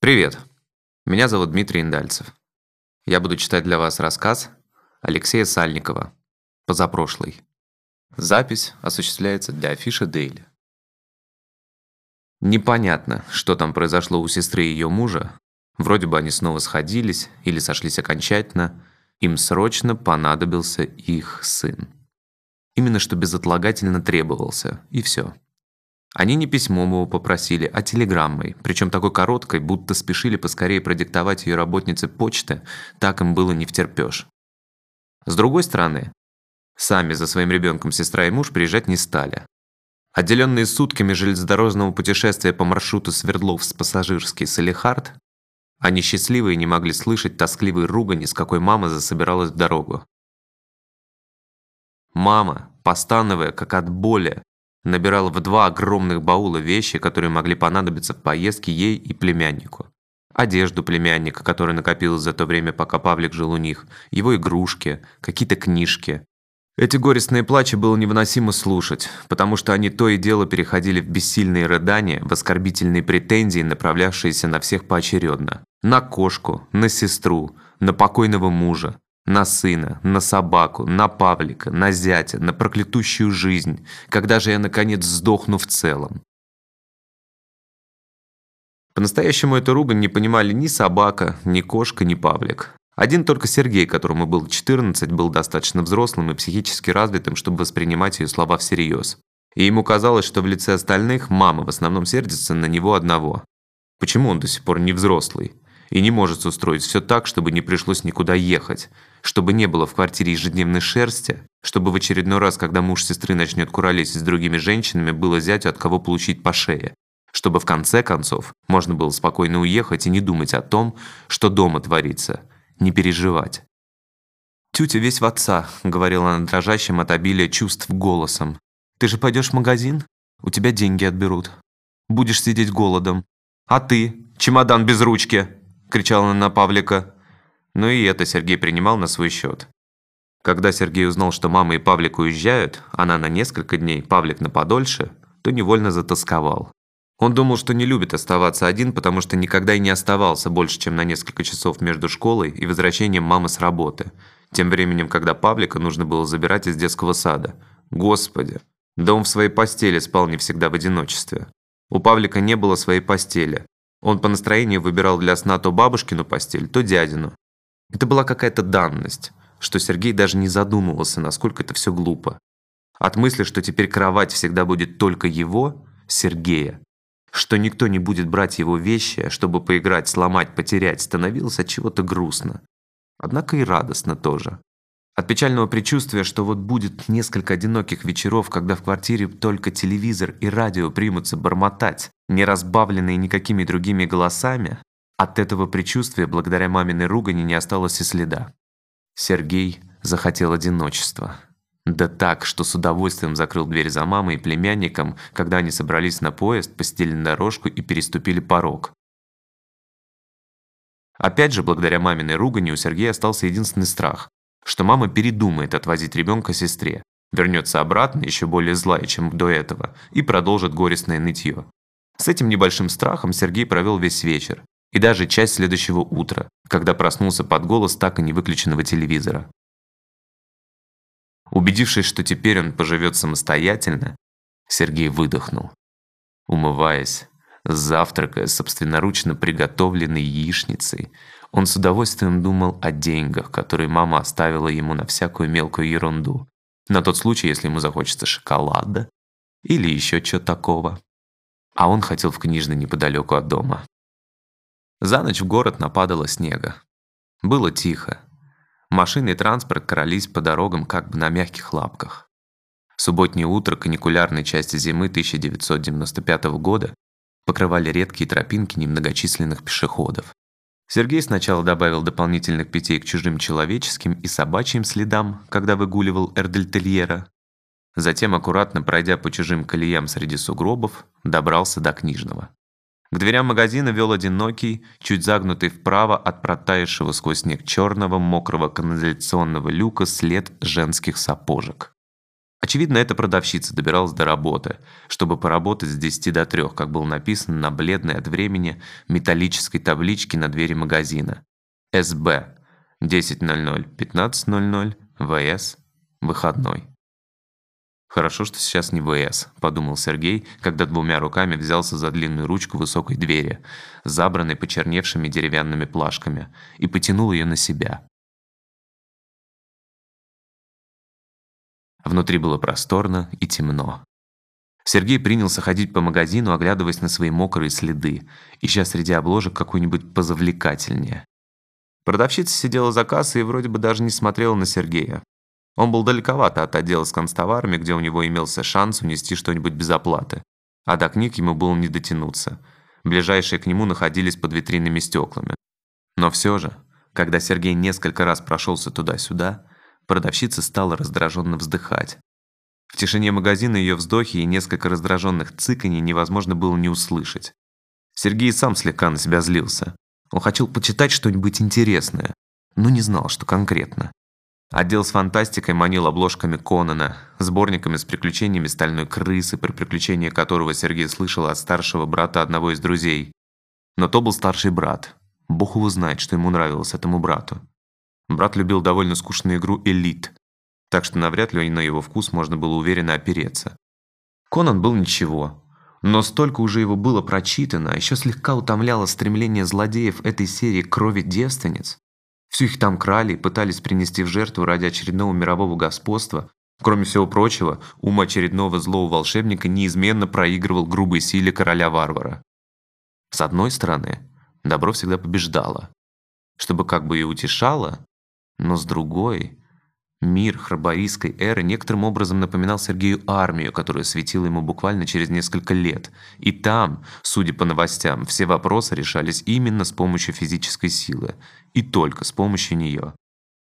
Привет! Меня зовут Дмитрий Индальцев. Я буду читать для вас рассказ Алексея Сальникова «Позапрошлый». Запись осуществляется для афиши Дейли. Непонятно, что там произошло у сестры и ее мужа. Вроде бы они снова сходились или сошлись окончательно. Им срочно понадобился их сын. Именно что безотлагательно требовался, и все. Они не письмом его попросили, а телеграммой, причем такой короткой, будто спешили поскорее продиктовать ее работнице почты, так им было не втерпёшь. С другой стороны, сами за своим ребенком сестра и муж приезжать не стали. Отделенные сутками железнодорожного путешествия по маршруту Свердловск-Пассажирский Салихард, они счастливые не могли слышать тоскливой ругани, с какой мама засобиралась в дорогу. Мама, постановая, как от боли, набирала в два огромных баула вещи, которые могли понадобиться в поездке ей и племяннику. Одежду племянника, которая накопилась за то время, пока Павлик жил у них, его игрушки, какие-то книжки. Эти горестные плачи было невыносимо слушать, потому что они то и дело переходили в бессильные рыдания, в оскорбительные претензии, направлявшиеся на всех поочередно. На кошку, на сестру, на покойного мужа, на сына, на собаку, на Павлика, на зятя, на проклятущую жизнь. Когда же я, наконец, сдохну в целом? По-настоящему эту ругань не понимали ни собака, ни кошка, ни Павлик. Один только Сергей, которому было 14, был достаточно взрослым и психически развитым, чтобы воспринимать ее слова всерьез. И ему казалось, что в лице остальных мама в основном сердится на него одного. Почему он до сих пор не взрослый? И не может устроить все так, чтобы не пришлось никуда ехать, чтобы не было в квартире ежедневной шерсти, чтобы в очередной раз, когда муж сестры начнет куролесить с другими женщинами, было зятю от кого получить по шее, чтобы в конце концов можно было спокойно уехать и не думать о том, что дома творится, не переживать. «Тютя весь в отца», — говорила она дрожащим от обилия чувств голосом. «Ты же пойдешь в магазин? У тебя деньги отберут. Будешь сидеть голодом. А ты? Чемодан без ручки!» — кричала она на Павлика. Но и это Сергей принимал на свой счет. Когда Сергей узнал, что мама и Павлик уезжают, она на несколько дней, Павлик на подольше, то невольно затасковал. Он думал, что не любит оставаться один, потому что никогда и не оставался больше, чем на несколько часов между школой и возвращением мамы с работы. Тем временем, когда Павлика нужно было забирать из детского сада. Господи, да он в своей постели спал не всегда в одиночестве. У Павлика не было своей постели. Он по настроению выбирал для сна то бабушкину постель, то дядину. Это была какая-то данность, что Сергей даже не задумывался, насколько это все глупо. От мысли, что теперь кровать всегда будет только его, Сергея, что никто не будет брать его вещи, чтобы поиграть, сломать, потерять, становилось от чего-то грустно. Однако и радостно тоже. От печального предчувствия, что вот будет несколько одиноких вечеров, когда в квартире только телевизор и радио примутся бормотать, не разбавленные никакими другими голосами, от этого предчувствия, благодаря маминой ругани, не осталось и следа. Сергей захотел одиночества. Да так, что с удовольствием закрыл дверь за мамой и племянником, когда они собрались на поезд, постелили дорожку и переступили порог. Опять же, благодаря маминой ругани у Сергея остался единственный страх, что мама передумает отвозить ребенка сестре, вернется обратно, еще более злая, чем до этого, и продолжит горестное нытье. С этим небольшим страхом Сергей провел весь вечер, и даже часть следующего утра, когда проснулся под голос так и не выключенного телевизора. Убедившись, что теперь он поживет самостоятельно, Сергей выдохнул. Умываясь, завтракая собственноручно приготовленной яичницей, он с удовольствием думал о деньгах, которые мама оставила ему на всякую мелкую ерунду. На тот случай, если ему захочется шоколада или еще чего такого. А он хотел в книжной неподалеку от дома. За ночь в город нападало снега. Было тихо. Машины и транспорт крались по дорогам как бы на мягких лапках. Субботнее утро каникулярной части зимы 1995 года покрывали редкие тропинки немногочисленных пешеходов. Сергей сначала добавил дополнительных петей к чужим человеческим и собачьим следам, когда выгуливал Эрдельтельера. Затем, аккуратно пройдя по чужим колеям среди сугробов, добрался до книжного. К дверям магазина вел одинокий, чуть загнутый вправо от протаявшего сквозь снег черного мокрого канализационного люка след женских сапожек. Очевидно, эта продавщица добиралась до работы, чтобы поработать с 10 до 3, как было написано на бледной от времени металлической табличке на двери магазина. СБ 10.00, 15.00, ВС, выходной. «Хорошо, что сейчас не ВС», — подумал Сергей, когда двумя руками взялся за длинную ручку высокой двери, забранной почерневшими деревянными плашками, и потянул ее на себя. Внутри было просторно и темно. Сергей принялся ходить по магазину, оглядываясь на свои мокрые следы, ища среди обложек какую-нибудь позавлекательнее. Продавщица сидела за кассой и вроде бы даже не смотрела на Сергея. Он был далековато от отдела с констоварами, где у него имелся шанс унести что-нибудь без оплаты. А до книг ему было не дотянуться. Ближайшие к нему находились под витринными стеклами. Но все же, когда Сергей несколько раз прошелся туда-сюда, продавщица стала раздраженно вздыхать. В тишине магазина ее вздохи и несколько раздраженных цыканий невозможно было не услышать. Сергей сам слегка на себя злился. Он хотел почитать что-нибудь интересное, но не знал, что конкретно. Отдел с фантастикой манил обложками Конана, сборниками с приключениями стальной крысы, при приключении которого Сергей слышал от старшего брата одного из друзей. Но то был старший брат. Бог его знает, что ему нравилось этому брату. Брат любил довольно скучную игру «Элит», так что навряд ли на его вкус можно было уверенно опереться. Конан был ничего, но столько уже его было прочитано, а еще слегка утомляло стремление злодеев этой серии крови девственниц. Всю их там крали и пытались принести в жертву ради очередного мирового господства. Кроме всего прочего, ум очередного злого волшебника неизменно проигрывал грубой силе короля-варвара. С одной стороны, добро всегда побеждало, чтобы как бы и утешало, но с другой... Мир храборийской эры некоторым образом напоминал Сергею армию, которая светила ему буквально через несколько лет. И там, судя по новостям, все вопросы решались именно с помощью физической силы. И только с помощью нее.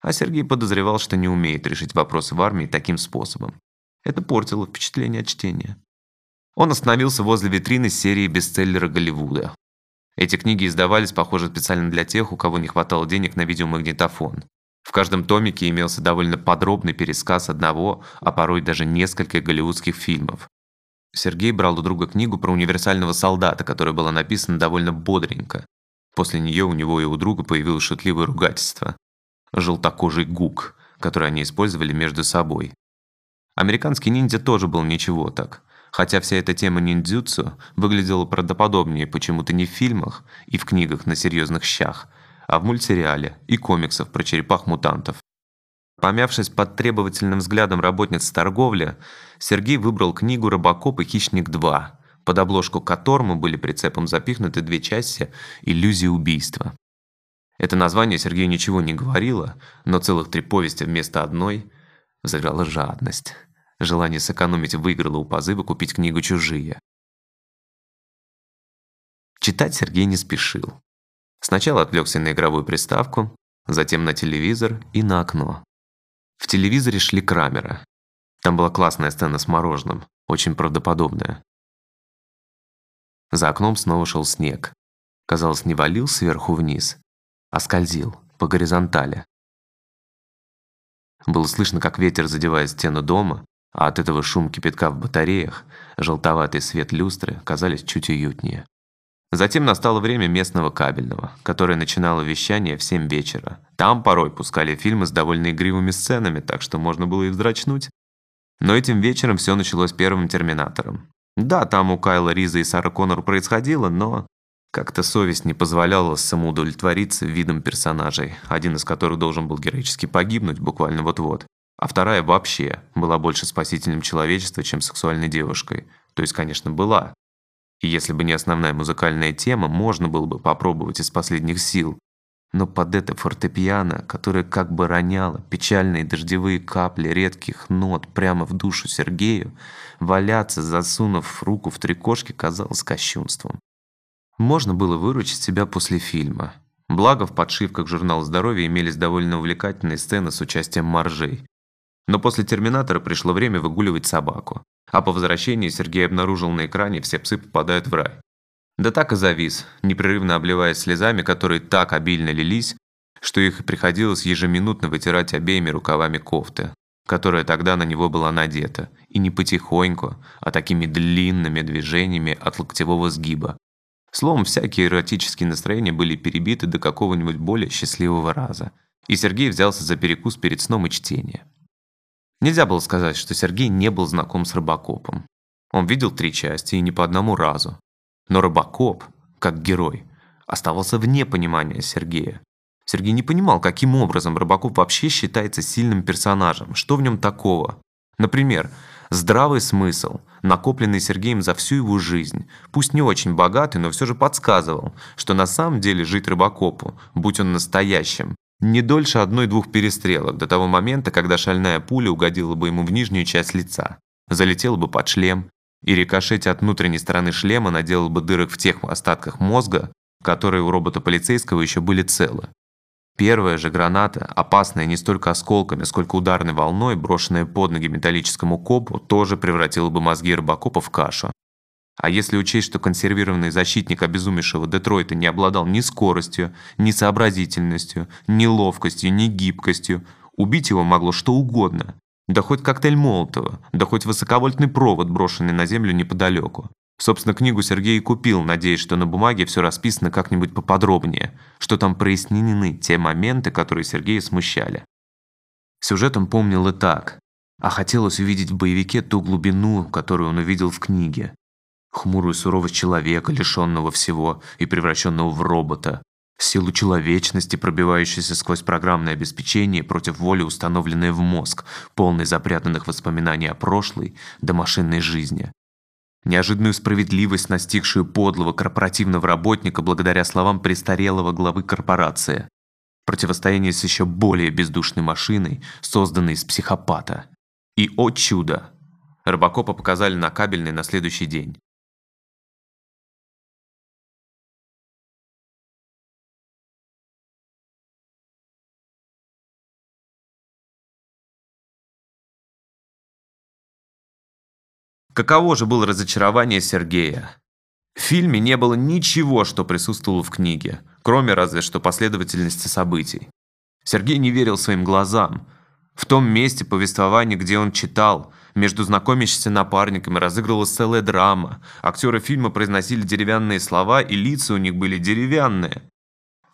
А Сергей подозревал, что не умеет решить вопросы в армии таким способом. Это портило впечатление от чтения. Он остановился возле витрины серии бестселлера Голливуда. Эти книги издавались, похоже, специально для тех, у кого не хватало денег на видеомагнитофон. В каждом томике имелся довольно подробный пересказ одного, а порой даже нескольких голливудских фильмов. Сергей брал у друга книгу про универсального солдата, которая была написана довольно бодренько. После нее у него и у друга появилось шутливое ругательство. Желтокожий гук, который они использовали между собой. Американский ниндзя тоже был ничего так. Хотя вся эта тема ниндзюцу выглядела правдоподобнее почему-то не в фильмах и в книгах на серьезных щах – а в мультсериале и комиксов про черепах-мутантов. Помявшись под требовательным взглядом работниц торговли, Сергей выбрал книгу «Робокоп и хищник 2», под обложку которому были прицепом запихнуты две части «Иллюзии убийства». Это название Сергею ничего не говорило, но целых три повести вместо одной взыграла жадность. Желание сэкономить выиграло у позыва купить книгу «Чужие». Читать Сергей не спешил. Сначала отвлекся на игровую приставку, затем на телевизор и на окно. В телевизоре шли Крамера. Там была классная сцена с мороженым, очень правдоподобная. За окном снова шел снег. Казалось, не валил сверху вниз, а скользил по горизонтали. Было слышно, как ветер задевает стену дома, а от этого шум кипятка в батареях, желтоватый свет люстры казались чуть уютнее. Затем настало время местного кабельного, которое начинало вещание в 7 вечера. Там порой пускали фильмы с довольно игривыми сценами, так что можно было и вздрачнуть. Но этим вечером все началось первым «Терминатором». Да, там у Кайла Риза и Сара Коннор происходило, но как-то совесть не позволяла самоудовлетвориться видом персонажей, один из которых должен был героически погибнуть буквально вот-вот. А вторая вообще была больше спасителем человечества, чем сексуальной девушкой. То есть, конечно, была, и если бы не основная музыкальная тема, можно было бы попробовать из последних сил. Но под это фортепиано, которое как бы роняло печальные дождевые капли редких нот прямо в душу Сергею, валяться, засунув руку в три кошки, казалось кощунством. Можно было выручить себя после фильма. Благо, в подшивках журнала здоровья имелись довольно увлекательные сцены с участием моржей. Но после «Терминатора» пришло время выгуливать собаку. А по возвращении Сергей обнаружил на экране, все псы попадают в рай. Да так и завис, непрерывно обливаясь слезами, которые так обильно лились, что их приходилось ежеминутно вытирать обеими рукавами кофты, которая тогда на него была надета, и не потихоньку, а такими длинными движениями от локтевого сгиба. Словом, всякие эротические настроения были перебиты до какого-нибудь более счастливого раза. И Сергей взялся за перекус перед сном и чтение. Нельзя было сказать, что Сергей не был знаком с Робокопом. Он видел три части и не по одному разу. Но Робокоп, как герой, оставался вне понимания Сергея. Сергей не понимал, каким образом Робокоп вообще считается сильным персонажем, что в нем такого. Например, здравый смысл, накопленный Сергеем за всю его жизнь, пусть не очень богатый, но все же подсказывал, что на самом деле жить Робокопу, будь он настоящим, не дольше одной-двух перестрелок до того момента, когда шальная пуля угодила бы ему в нижнюю часть лица, залетела бы под шлем, и рикошете от внутренней стороны шлема наделал бы дырок в тех остатках мозга, которые у робота полицейского еще были целы. Первая же граната, опасная не столько осколками, сколько ударной волной, брошенная под ноги металлическому копу, тоже превратила бы мозги рыбакопа в кашу. А если учесть, что консервированный защитник обезумевшего Детройта не обладал ни скоростью, ни сообразительностью, ни ловкостью, ни гибкостью, убить его могло что угодно. Да хоть коктейль Молотова, да хоть высоковольтный провод, брошенный на землю неподалеку. Собственно, книгу Сергей и купил, надеясь, что на бумаге все расписано как-нибудь поподробнее, что там прояснены те моменты, которые Сергея смущали. Сюжет он помнил и так, а хотелось увидеть в боевике ту глубину, которую он увидел в книге. Хмурую суровость человека, лишенного всего и превращенного в робота, силу человечности, пробивающуюся сквозь программное обеспечение против воли, установленной в мозг, полный запрятанных воспоминаний о прошлой до машинной жизни. Неожиданную справедливость, настигшую подлого корпоративного работника благодаря словам престарелого главы корпорации. Противостояние с еще более бездушной машиной, созданной из психопата. И, о чудо! Робокопа показали на кабельной на следующий день. Каково же было разочарование Сергея? В фильме не было ничего, что присутствовало в книге, кроме разве что последовательности событий. Сергей не верил своим глазам. В том месте повествования, где он читал, между знакомящимися напарниками разыгрывалась целая драма. Актеры фильма произносили деревянные слова, и лица у них были деревянные.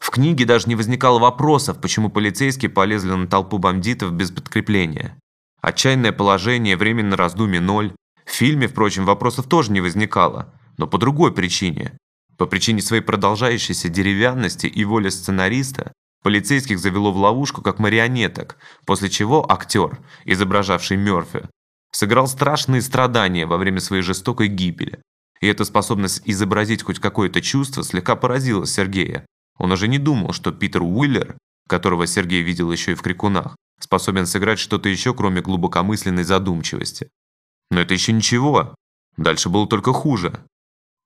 В книге даже не возникало вопросов, почему полицейские полезли на толпу бандитов без подкрепления. Отчаянное положение, временно раздумье ноль. В фильме, впрочем, вопросов тоже не возникало, но по другой причине. По причине своей продолжающейся деревянности и воли сценариста, полицейских завело в ловушку как марионеток, после чего актер, изображавший Мёрфи, сыграл страшные страдания во время своей жестокой гибели. И эта способность изобразить хоть какое-то чувство слегка поразила Сергея. Он уже не думал, что Питер Уиллер, которого Сергей видел еще и в «Крикунах», способен сыграть что-то еще, кроме глубокомысленной задумчивости. Но это еще ничего. Дальше было только хуже.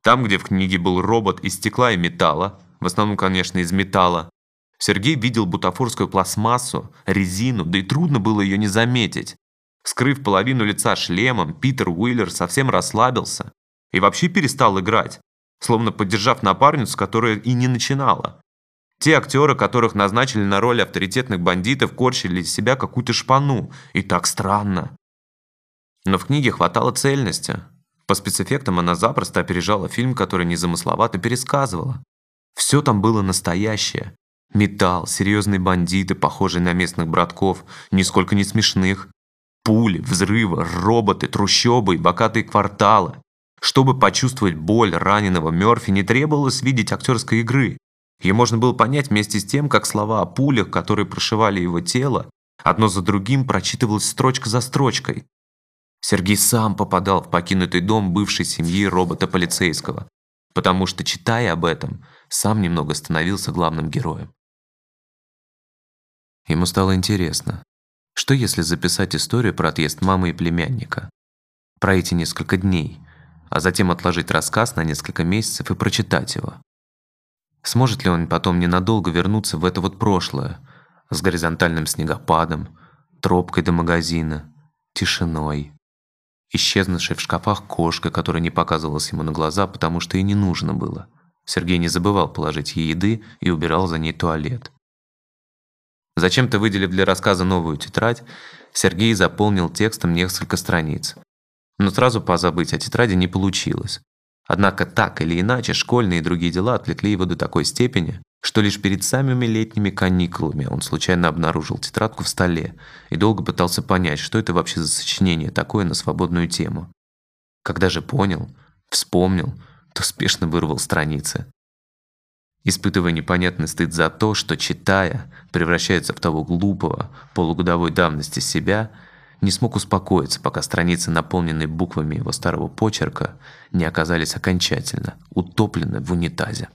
Там, где в книге был робот из стекла и металла, в основном, конечно, из металла, Сергей видел бутафорскую пластмассу, резину, да и трудно было ее не заметить. Скрыв половину лица шлемом, Питер Уиллер совсем расслабился и вообще перестал играть, словно поддержав напарницу, которая и не начинала. Те актеры, которых назначили на роль авторитетных бандитов, корчили из себя какую-то шпану. И так странно. Но в книге хватало цельности. По спецэффектам она запросто опережала фильм, который незамысловато пересказывала. Все там было настоящее. Металл, серьезные бандиты, похожие на местных братков, нисколько не смешных. Пули, взрывы, роботы, трущобы и богатые кварталы. Чтобы почувствовать боль раненого Мёрфи, не требовалось видеть актерской игры. Ее можно было понять вместе с тем, как слова о пулях, которые прошивали его тело, одно за другим прочитывалось строчка за строчкой. Сергей сам попадал в покинутый дом бывшей семьи робота-полицейского, потому что, читая об этом, сам немного становился главным героем. Ему стало интересно, что если записать историю про отъезд мамы и племянника? Про эти несколько дней, а затем отложить рассказ на несколько месяцев и прочитать его. Сможет ли он потом ненадолго вернуться в это вот прошлое, с горизонтальным снегопадом, тропкой до магазина, тишиной, исчезнувшей в шкафах кошка, которая не показывалась ему на глаза, потому что и не нужно было. Сергей не забывал положить ей еды и убирал за ней туалет. Зачем-то выделив для рассказа новую тетрадь, Сергей заполнил текстом несколько страниц. Но сразу позабыть о тетради не получилось. Однако так или иначе школьные и другие дела отвлекли его до такой степени, что лишь перед самыми летними каникулами он случайно обнаружил тетрадку в столе и долго пытался понять, что это вообще за сочинение такое на свободную тему. Когда же понял, вспомнил, то спешно вырвал страницы. Испытывая непонятный стыд за то, что, читая, превращается в того глупого, полугодовой давности себя, не смог успокоиться, пока страницы, наполненные буквами его старого почерка, не оказались окончательно утоплены в унитазе.